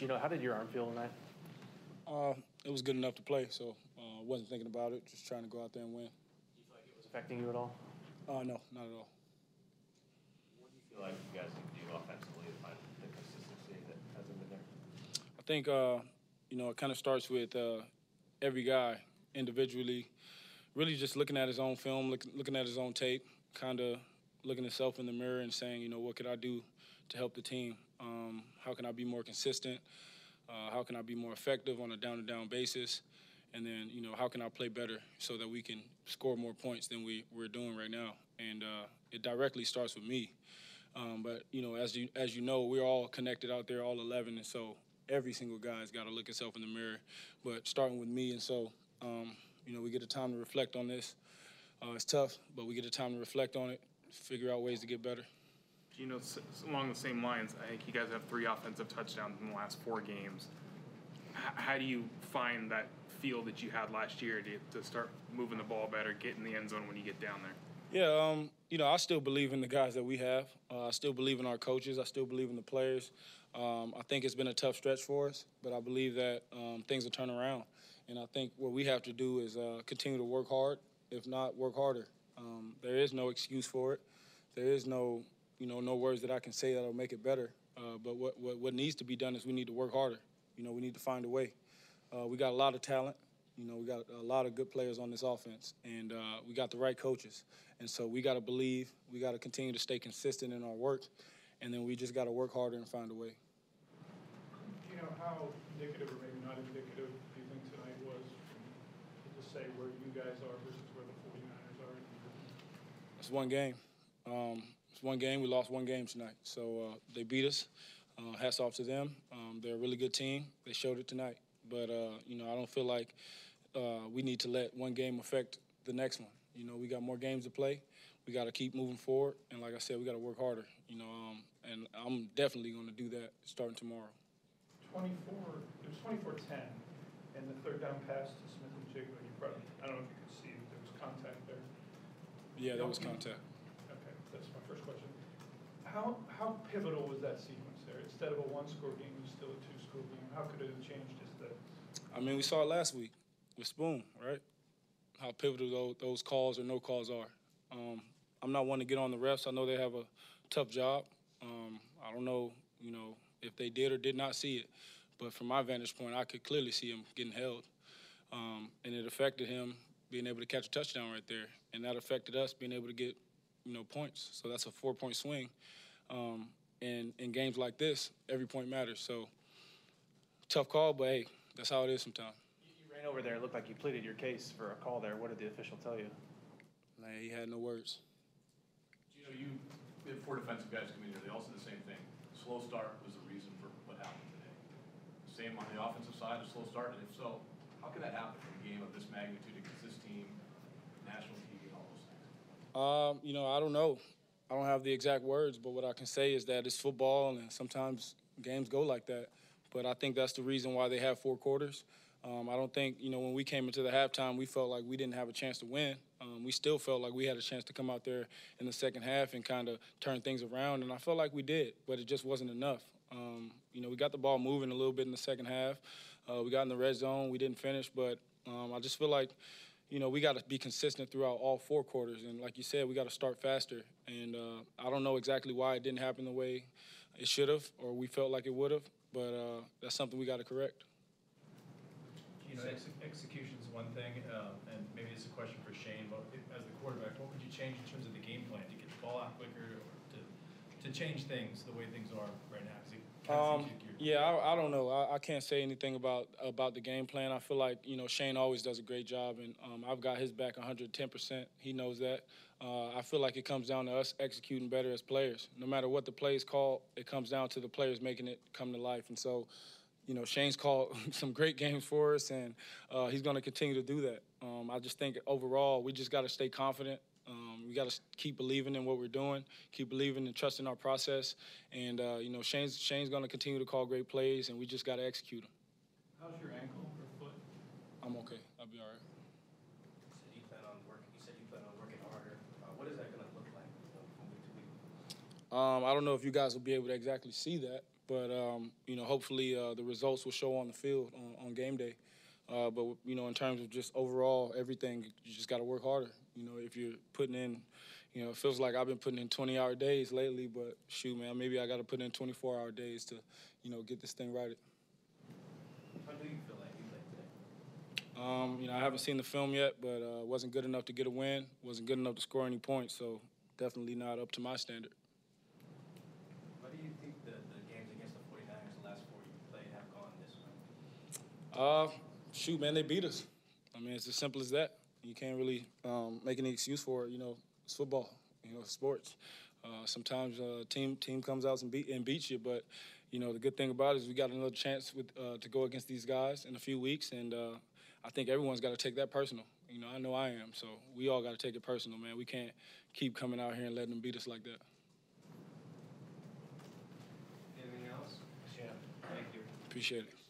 You know, how did your arm feel tonight? Uh, it was good enough to play, so uh, wasn't thinking about it. Just trying to go out there and win. Do you feel like it was affecting you at all? Uh, no, not at all. What do you feel like you guys can do offensively to find the consistency that hasn't been there? I think uh, you know it kind of starts with uh, every guy individually, really just looking at his own film, look, looking at his own tape, kind of looking himself in the mirror and saying, you know, what could I do to help the team? Um, how can I be more consistent? Uh, how can I be more effective on a down-to-down basis? And then, you know, how can I play better so that we can score more points than we, we're doing right now? And uh, it directly starts with me. Um, but you know, as you as you know, we're all connected out there, all 11, and so every single guy's got to look himself in the mirror. But starting with me, and so um, you know, we get a time to reflect on this. Uh, it's tough, but we get a time to reflect on it, figure out ways to get better. You know, s- along the same lines, I think you guys have three offensive touchdowns in the last four games. H- how do you find that feel that you had last year to, to start moving the ball better, get in the end zone when you get down there? Yeah, um, you know, I still believe in the guys that we have. Uh, I still believe in our coaches. I still believe in the players. Um, I think it's been a tough stretch for us, but I believe that um, things will turn around. And I think what we have to do is uh, continue to work hard, if not work harder. Um, there is no excuse for it. There is no, you know, no words that I can say that'll make it better. Uh, but what, what what needs to be done is we need to work harder. You know, we need to find a way. Uh, we got a lot of talent. You know, we got a lot of good players on this offense, and uh, we got the right coaches. And so we got to believe. We got to continue to stay consistent in our work, and then we just got to work harder and find a way. You know how indicative or maybe not indicative do you think tonight was to say where you guys are versus where the 49ers are? It's one game. Um, it's one game. We lost one game tonight, so uh, they beat us. Uh, hats off to them. Um, they're a really good team. They showed it tonight. But uh, you know, I don't feel like uh, we need to let one game affect the next one. You know, we got more games to play. We got to keep moving forward, and like I said, we got to work harder. You know, um, and I'm definitely going to do that starting tomorrow. 24, it was 24-10, and the third down pass to Smith-Njigba, you probably, I don't know if you could see, there was contact there. Yeah, there was contact. First question. How, how pivotal was that sequence there? Instead of a one-score game, it was still a two-score game. How could it have changed just that? I mean, we saw it last week with Spoon, right? How pivotal those, those calls or no calls are. Um, I'm not one to get on the refs. I know they have a tough job. Um, I don't know, you know, if they did or did not see it, but from my vantage point, I could clearly see him getting held, um, and it affected him being able to catch a touchdown right there, and that affected us being able to get, you know, points. So that's a four-point swing. Um, and in games like this, every point matters. So tough call, but hey, that's how it is sometimes. You, you ran over there. It looked like you pleaded your case for a call there. What did the official tell you? Man, he had no words. You know, you, we had four defensive guys come in here, they all said the same thing. Slow start was the reason for what happened today. Same on the offensive side, a slow start, and if so, how can that happen in a game of this magnitude against this team, national TV and all those things? Um, you know, I don't know. I don't have the exact words, but what I can say is that it's football, and sometimes games go like that. But I think that's the reason why they have four quarters. Um, I don't think, you know, when we came into the halftime, we felt like we didn't have a chance to win. Um, we still felt like we had a chance to come out there in the second half and kind of turn things around, and I felt like we did, but it just wasn't enough. Um, you know, we got the ball moving a little bit in the second half. Uh, we got in the red zone. We didn't finish, but um, I just feel like, you know, we got to be consistent throughout all four quarters. And like you said, we got to start faster. And uh, I don't know exactly why it didn't happen the way it should have or we felt like it would have, but uh, that's something we got to correct. You know, ex- execution's one thing, uh, and maybe it's a question for Shane, but as the quarterback, what would you change in terms of the game plan to get the ball out quicker or to, to change things the way things are right now? 'Cause it Um, seems like you're. yeah, I, I don't know. I, I can't say anything about about the game plan. I feel like you know Shane always does a great job, and um, I've got his back 110. percent He knows that. Uh, I feel like it comes down to us executing better as players. No matter what the play is called, it comes down to the players making it come to life. And so, you know, Shane's called some great games for us, and uh, he's going to continue to do that. Um, I just think overall, we just got to stay confident. We got to keep believing in what we're doing, keep believing and trusting our process, and uh, you know Shane's Shane's going to continue to call great plays, and we just got to execute them. How's your ankle or foot? I'm okay. I'll be all right. You said you plan on working, you said you plan on working harder. Uh, what is that gonna look like, from week to week? Um, I don't know if you guys will be able to exactly see that, but um, you know, hopefully uh, the results will show on the field on, on game day. Uh, but you know, in terms of just overall everything, you just got to work harder. You know, if you're putting in, you know, it feels like I've been putting in 20-hour days lately. But shoot, man, maybe I got to put in 24-hour days to, you know, get this thing right. How do you feel like you played today? Um, you know, I haven't seen the film yet, but uh, wasn't good enough to get a win. wasn't good enough to score any points. So definitely not up to my standard. What do you think the, the games against the 49ers, the last four you played, have gone this way? Uh, shoot, man, they beat us. I mean, it's as simple as that. You can't really um, make any excuse for it. You know, it's football. You know, sports. Uh, sometimes uh, team team comes out and beat and beats you, but you know the good thing about it is we got another chance with uh, to go against these guys in a few weeks, and uh, I think everyone's got to take that personal. You know, I know I am. So we all got to take it personal, man. We can't keep coming out here and letting them beat us like that. Anything else? Yeah, thank you. Appreciate it.